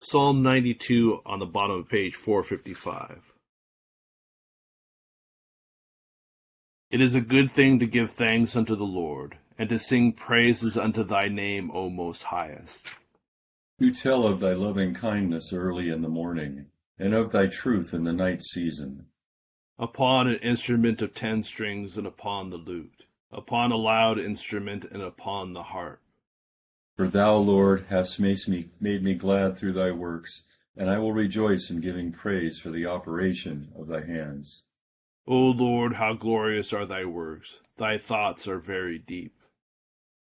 Psalm 92 on the bottom of page 455. It is a good thing to give thanks unto the Lord, and to sing praises unto thy name, O Most Highest. To tell of thy loving kindness early in the morning, and of thy truth in the night season. Upon an instrument of ten strings, and upon the lute, upon a loud instrument, and upon the harp for thou, Lord, hast made me, glad through thy works, and I will rejoice in giving praise for the operation of thy hands. O Lord, how glorious are thy works! Thy thoughts are very deep.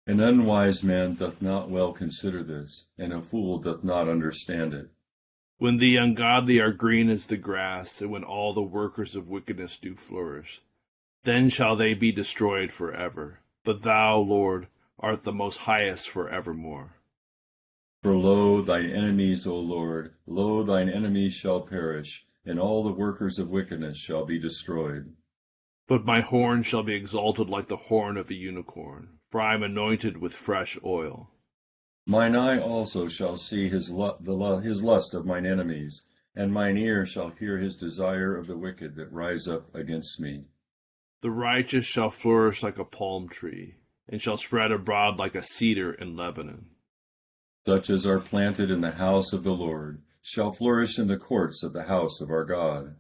An unwise man doth not well consider this, and a fool doth not understand it. When the ungodly are green as the grass, and when all the workers of wickedness do flourish, then shall they be destroyed for ever. But thou, Lord, art the most highest for evermore. For lo, thine enemies, O Lord, lo, thine enemies shall perish, and all the workers of wickedness shall be destroyed. But my horn shall be exalted like the horn of a unicorn, for I am anointed with fresh oil. Mine eye also shall see his, lu- the, his lust of mine enemies, and mine ear shall hear his desire of the wicked that rise up against me. The righteous shall flourish like a palm tree and shall spread abroad like a cedar in Lebanon. Such as are planted in the house of the Lord shall flourish in the courts of the house of our God.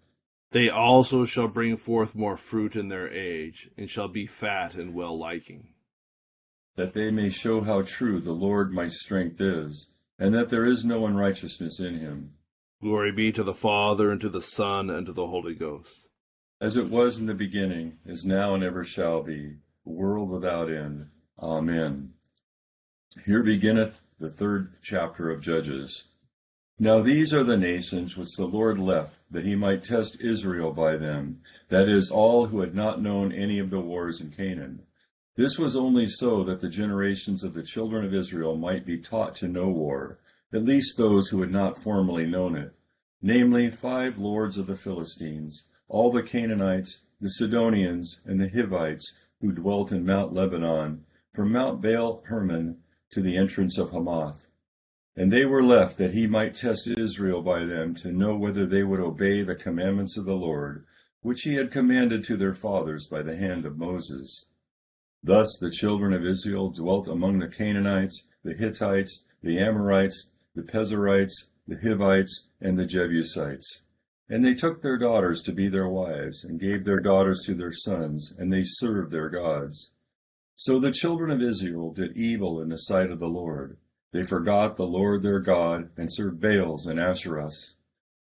They also shall bring forth more fruit in their age, and shall be fat and well liking. That they may show how true the Lord my strength is, and that there is no unrighteousness in him. Glory be to the Father, and to the Son, and to the Holy Ghost. As it was in the beginning, is now, and ever shall be world without end. Amen. Here beginneth the third chapter of Judges. Now these are the nations which the Lord left, that he might test Israel by them, that is, all who had not known any of the wars in Canaan. This was only so that the generations of the children of Israel might be taught to know war, at least those who had not formerly known it, namely five lords of the Philistines, all the Canaanites, the Sidonians, and the Hivites, who dwelt in Mount Lebanon, from Mount Baal Hermon to the entrance of Hamath. And they were left that he might test Israel by them to know whether they would obey the commandments of the Lord, which he had commanded to their fathers by the hand of Moses. Thus the children of Israel dwelt among the Canaanites, the Hittites, the Amorites, the Perizzites, the Hivites, and the Jebusites. And they took their daughters to be their wives, and gave their daughters to their sons, and they served their gods. So the children of Israel did evil in the sight of the Lord. They forgot the Lord their God, and served Baals and Asherahs.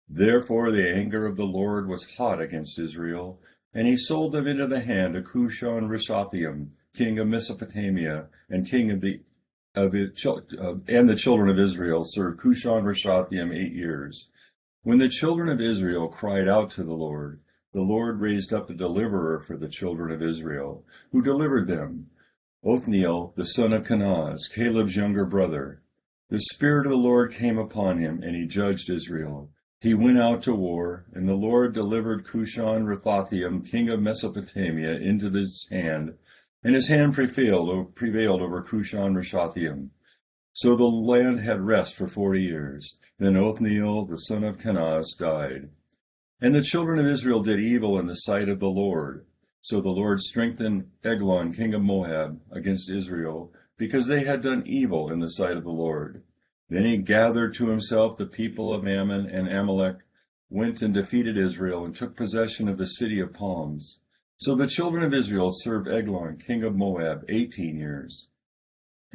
Therefore the anger of the Lord was hot against Israel, And he sold them into the hand of Cushan Rishathaim, king of Mesopotamia, and king of the of it, and the children of Israel served Cushan Rishathaim eight years. When the children of Israel cried out to the Lord, the Lord raised up a deliverer for the children of Israel, who delivered them. Othniel, the son of Kenaz, Caleb's younger brother. The Spirit of the Lord came upon him, and he judged Israel. He went out to war, and the Lord delivered Cushan Rishathaim, king of Mesopotamia, into his hand, and his hand prevailed, prevailed over Cushan Rishathaim. So the land had rest for forty years. Then Othniel, the son of Kenaz, died. And the children of Israel did evil in the sight of the Lord. So the Lord strengthened Eglon, king of Moab, against Israel, because they had done evil in the sight of the Lord. Then he gathered to himself the people of Ammon and Amalek, went and defeated Israel, and took possession of the city of palms. So the children of Israel served Eglon, king of Moab, eighteen years.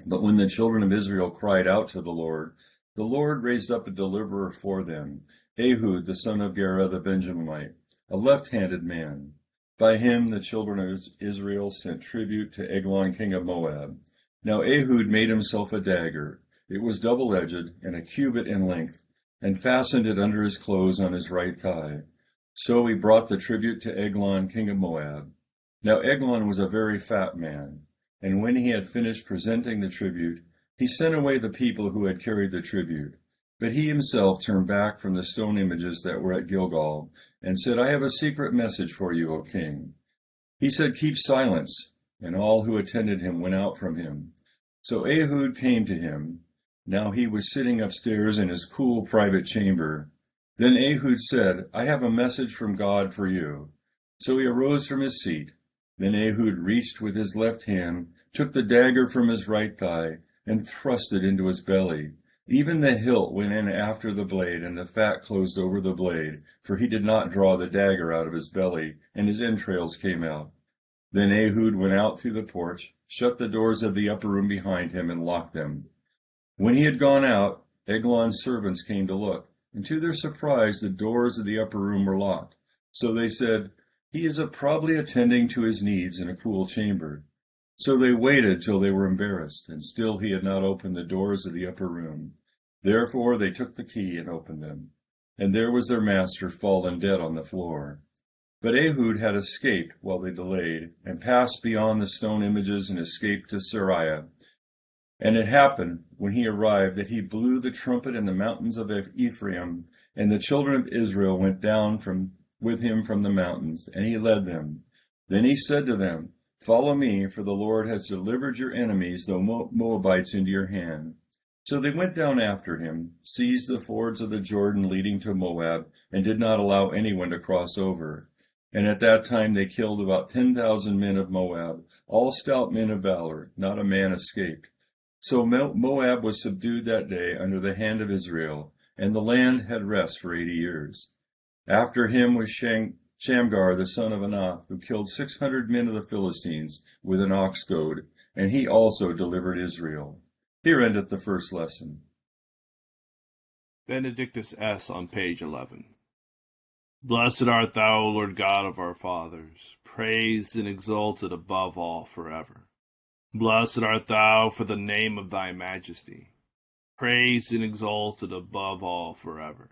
But when the children of Israel cried out to the Lord, the Lord raised up a deliverer for them, Ehud the son of Gera the Benjaminite, a left-handed man. By him the children of Israel sent tribute to Eglon, king of Moab. Now Ehud made himself a dagger, it was double edged and a cubit in length, and fastened it under his clothes on his right thigh. So he brought the tribute to Eglon, king of Moab. Now Eglon was a very fat man, and when he had finished presenting the tribute, he sent away the people who had carried the tribute. But he himself turned back from the stone images that were at Gilgal, and said, I have a secret message for you, O king. He said, Keep silence. And all who attended him went out from him. So Ehud came to him, now he was sitting upstairs in his cool private chamber. Then Ehud said, I have a message from God for you. So he arose from his seat. Then Ehud reached with his left hand, took the dagger from his right thigh, and thrust it into his belly. Even the hilt went in after the blade, and the fat closed over the blade, for he did not draw the dagger out of his belly, and his entrails came out. Then Ehud went out through the porch, shut the doors of the upper room behind him, and locked them. When he had gone out, Eglon's servants came to look, and to their surprise the doors of the upper room were locked. So they said, He is probably attending to his needs in a cool chamber. So they waited till they were embarrassed, and still he had not opened the doors of the upper room. Therefore they took the key and opened them. And there was their master fallen dead on the floor. But Ehud had escaped while they delayed, and passed beyond the stone images and escaped to Seirah. And it happened, when he arrived, that he blew the trumpet in the mountains of Ephraim, and the children of Israel went down from, with him from the mountains, and he led them. Then he said to them, Follow me, for the Lord has delivered your enemies, the Moabites, into your hand. So they went down after him, seized the fords of the Jordan leading to Moab, and did not allow anyone to cross over. And at that time they killed about ten thousand men of Moab, all stout men of valor, not a man escaped. So Moab was subdued that day under the hand of Israel, and the land had rest for eighty years. After him was Shamgar the son of Anath, who killed six hundred men of the Philistines with an ox goad, and he also delivered Israel. Here endeth the first lesson. Benedictus es on page 11. Blessed art thou, O Lord God of our fathers, praised and exalted above all forever. Blessed art thou for the name of thy majesty, praised and exalted above all forever.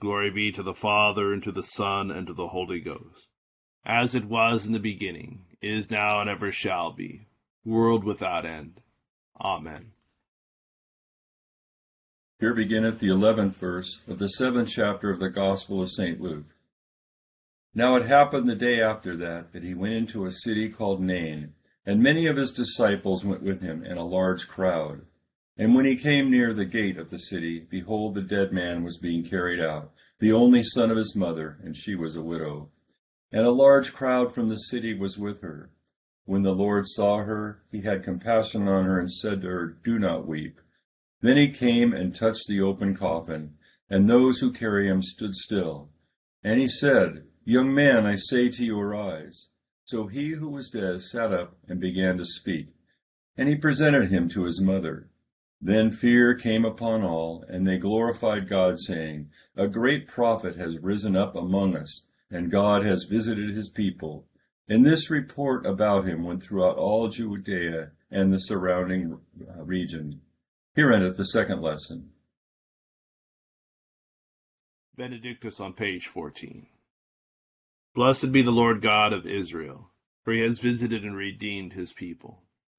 Glory be to the Father, and to the Son, and to the Holy Ghost, as it was in the beginning, is now, and ever shall be, world without end. Amen. Here beginneth the eleventh verse of the seventh chapter of the Gospel of St. Luke. Now it happened the day after that, that he went into a city called Nain, and many of his disciples went with him, and a large crowd. And when he came near the gate of the city, behold, the dead man was being carried out, the only son of his mother, and she was a widow. and a large crowd from the city was with her. When the Lord saw her, he had compassion on her and said to her, Do not weep. Then he came and touched the open coffin, and those who carry him stood still. And he said, Young man, I say to you, arise. So he who was dead sat up and began to speak. And he presented him to his mother. Then fear came upon all, and they glorified God, saying, A great prophet has risen up among us, and God has visited his people. And this report about him went throughout all Judea and the surrounding uh, region. Here endeth the second lesson. Benedictus on page 14. Blessed be the Lord God of Israel, for he has visited and redeemed his people,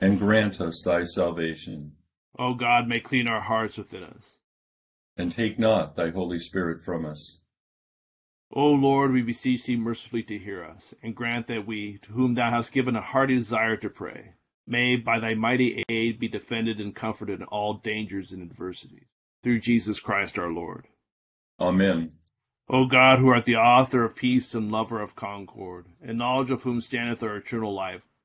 And grant us thy salvation. O God, may clean our hearts within us. And take not thy Holy Spirit from us. O Lord, we beseech thee mercifully to hear us, and grant that we, to whom thou hast given a hearty desire to pray, may by thy mighty aid be defended and comforted in all dangers and adversities. Through Jesus Christ our Lord. Amen. O God, who art the author of peace and lover of concord, in knowledge of whom standeth our eternal life,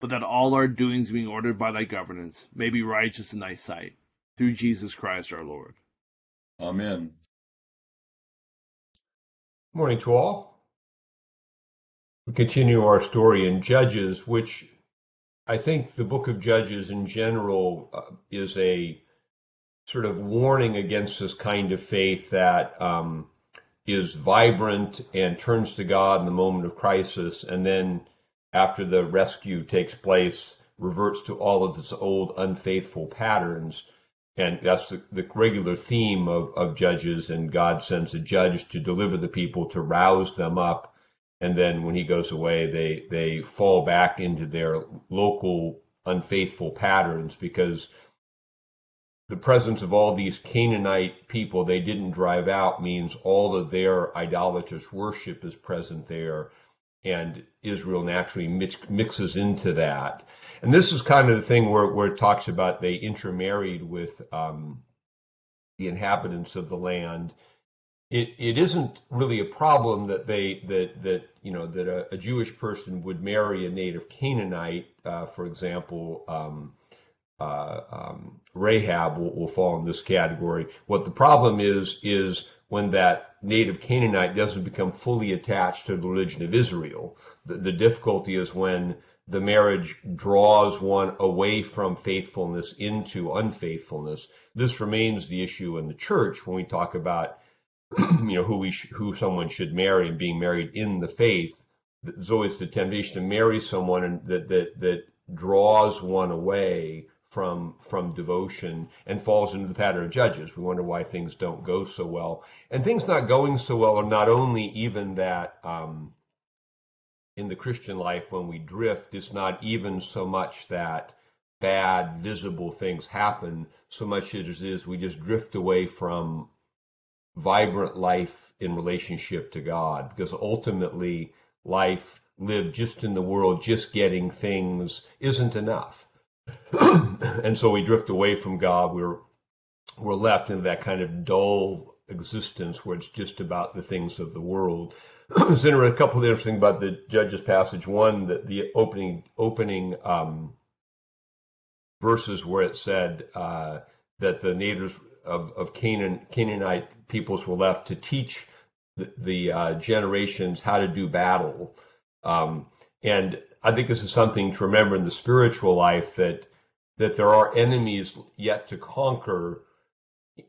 but that all our doings being ordered by thy governance may be righteous in thy sight, through Jesus Christ our Lord. Amen. Morning to all. We continue our story in Judges, which I think the book of Judges in general uh, is a sort of warning against this kind of faith that um, is vibrant and turns to God in the moment of crisis, and then after the rescue takes place, reverts to all of its old unfaithful patterns. And that's the, the regular theme of, of judges, and God sends a judge to deliver the people, to rouse them up. And then when he goes away, they, they fall back into their local unfaithful patterns because the presence of all these Canaanite people they didn't drive out means all of their idolatrous worship is present there, and Israel naturally mix, mixes into that. And this is kind of the thing where, where it talks about they intermarried with um, the inhabitants of the land. It, it isn't really a problem that they that that you know that a, a Jewish person would marry a native Canaanite, uh, for example. Um, uh, um, Rahab will, will, fall in this category. What the problem is is when that native Canaanite doesn't become fully attached to the religion of Israel. The, the difficulty is when the marriage draws one away from faithfulness into unfaithfulness. This remains the issue in the church when we talk about you know who we sh- who someone should marry and being married in the faith. There's always the temptation to marry someone that that that draws one away from from devotion and falls into the pattern of judges. We wonder why things don't go so well, and things not going so well are not only even that um, in the Christian life when we drift, it's not even so much that bad visible things happen, so much as it is we just drift away from vibrant life in relationship to God, because ultimately life lived just in the world, just getting things isn't enough and so we drift away from God. We're we're left in that kind of dull existence where it's just about the things of the world. There's a couple of interesting about the Judges passage. One, that the opening opening um, verses where it said uh, that the natives of, of Canaan Canaanite peoples were left to teach the, the uh, generations how to do battle. Um, and I think this is something to remember in the spiritual life that that there are enemies yet to conquer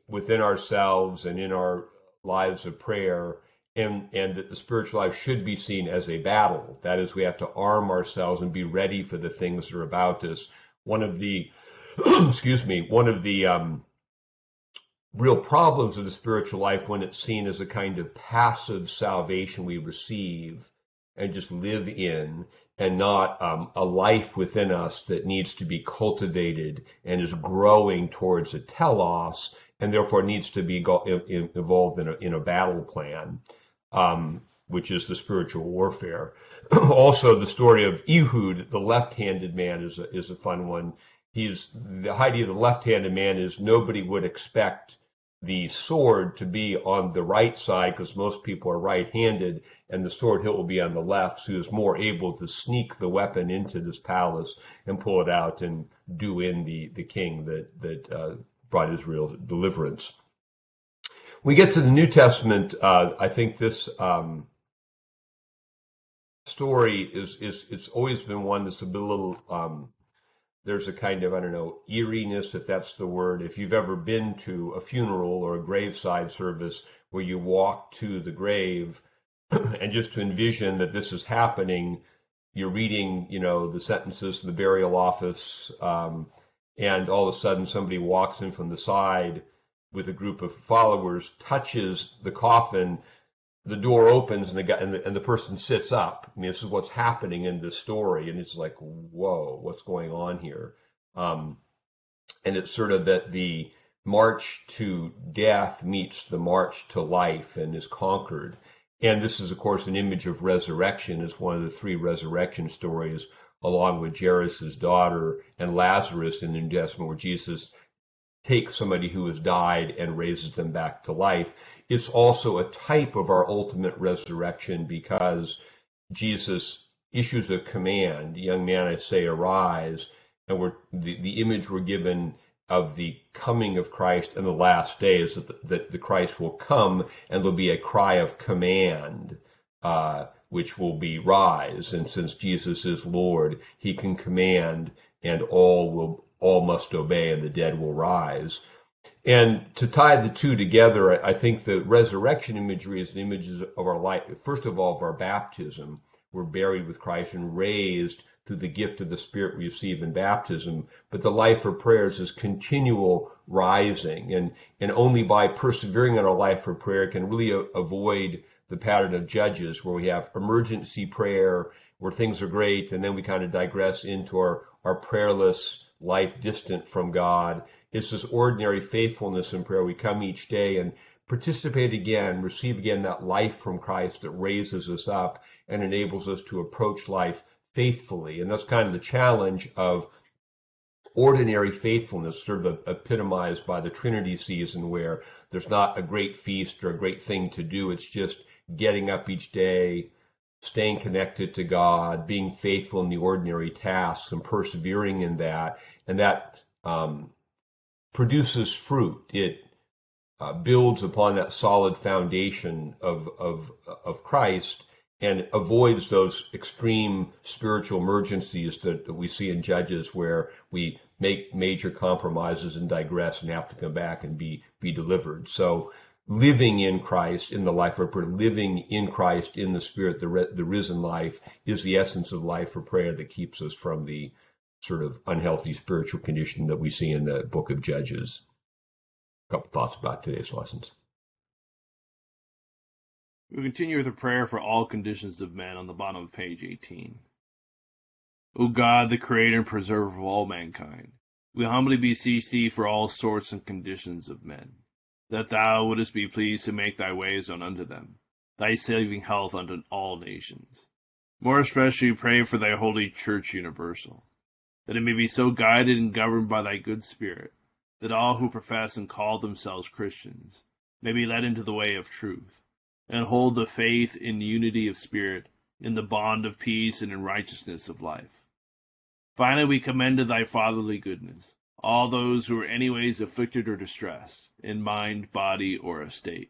within ourselves and in our lives of prayer and and that the spiritual life should be seen as a battle. That is we have to arm ourselves and be ready for the things that are about us. One of the excuse me one of the um, real problems of the spiritual life when it's seen as a kind of passive salvation we receive and just live in and not um, a life within us that needs to be cultivated and is growing towards a telos and therefore needs to be go- involved in a, in a battle plan, um, which is the spiritual warfare. also, the story of Ehud, the left-handed man, is a, is a fun one. He's the idea of the left-handed man is nobody would expect the sword to be on the right side because most people are right-handed and the sword hilt will be on the left so he was more able to sneak the weapon into this palace and pull it out and do in the, the king that, that uh, brought Israel deliverance. We get to the New Testament, uh, I think this um, story is, is it's always been one that's a little um, there's a kind of, I don't know, eeriness, if that's the word. If you've ever been to a funeral or a graveside service where you walk to the grave and just to envision that this is happening, you're reading, you know, the sentences in the burial office, um, and all of a sudden somebody walks in from the side with a group of followers, touches the coffin, the door opens and the guy and the, and the person sits up. I mean, this is what's happening in this story, and it's like, whoa, what's going on here? Um, and it's sort of that the march to death meets the march to life and is conquered. And this is, of course, an image of resurrection as one of the three resurrection stories, along with Jairus' daughter and Lazarus in the New Testament, where Jesus takes somebody who has died and raises them back to life it's also a type of our ultimate resurrection because Jesus issues a command, young man, I say, arise. And we're, the, the image we're given of the coming of Christ in the last days that the, that the Christ will come and there'll be a cry of command, uh, which will be rise. And since Jesus is Lord, he can command and all will, all must obey and the dead will rise. And to tie the two together, I think the resurrection imagery is an image of our life. First of all, of our baptism. We're buried with Christ and raised through the gift of the Spirit we receive in baptism. But the life of prayers is continual rising. And, and only by persevering in our life for prayer can really avoid the pattern of judges where we have emergency prayer where things are great and then we kind of digress into our, our prayerless life distant from God. It's this ordinary faithfulness in prayer. We come each day and participate again, receive again that life from Christ that raises us up and enables us to approach life faithfully. And that's kind of the challenge of ordinary faithfulness, sort of epitomized by the Trinity season, where there's not a great feast or a great thing to do. It's just getting up each day, staying connected to God, being faithful in the ordinary tasks, and persevering in that. And that um, produces fruit. It uh, builds upon that solid foundation of, of, of Christ and avoids those extreme spiritual emergencies that, that, we see in Judges where we make major compromises and digress and have to come back and be, be delivered. So living in Christ in the life of prayer, living in Christ in the Spirit, the, the risen life is the essence of life for prayer that keeps us from the sort of unhealthy spiritual condition that we see in the book of Judges. A couple thoughts about today's lessons. We continue with a prayer for all conditions of men on the bottom of page 18. O God, the creator and preserver of all mankind, we humbly beseech thee for all sorts and conditions of men, that thou wouldest be pleased to make thy ways known unto them, thy saving health unto all nations. More especially we pray for thy holy church universal, that it may be so guided and governed by thy good spirit, that all who profess and call themselves Christians may be led into the way of truth and hold the faith in unity of spirit, in the bond of peace and in righteousness of life. Finally, we commend to thy fatherly goodness all those who are anyways afflicted or distressed, in mind, body, or estate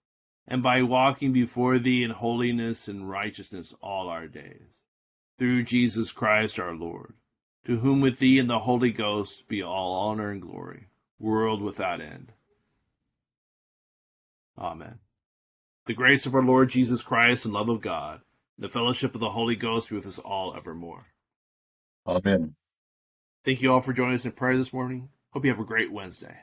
and by walking before thee in holiness and righteousness all our days. Through Jesus Christ our Lord, to whom with thee and the Holy Ghost be all honor and glory, world without end. Amen. The grace of our Lord Jesus Christ and love of God, and the fellowship of the Holy Ghost be with us all evermore. Amen. Thank you all for joining us in prayer this morning. Hope you have a great Wednesday.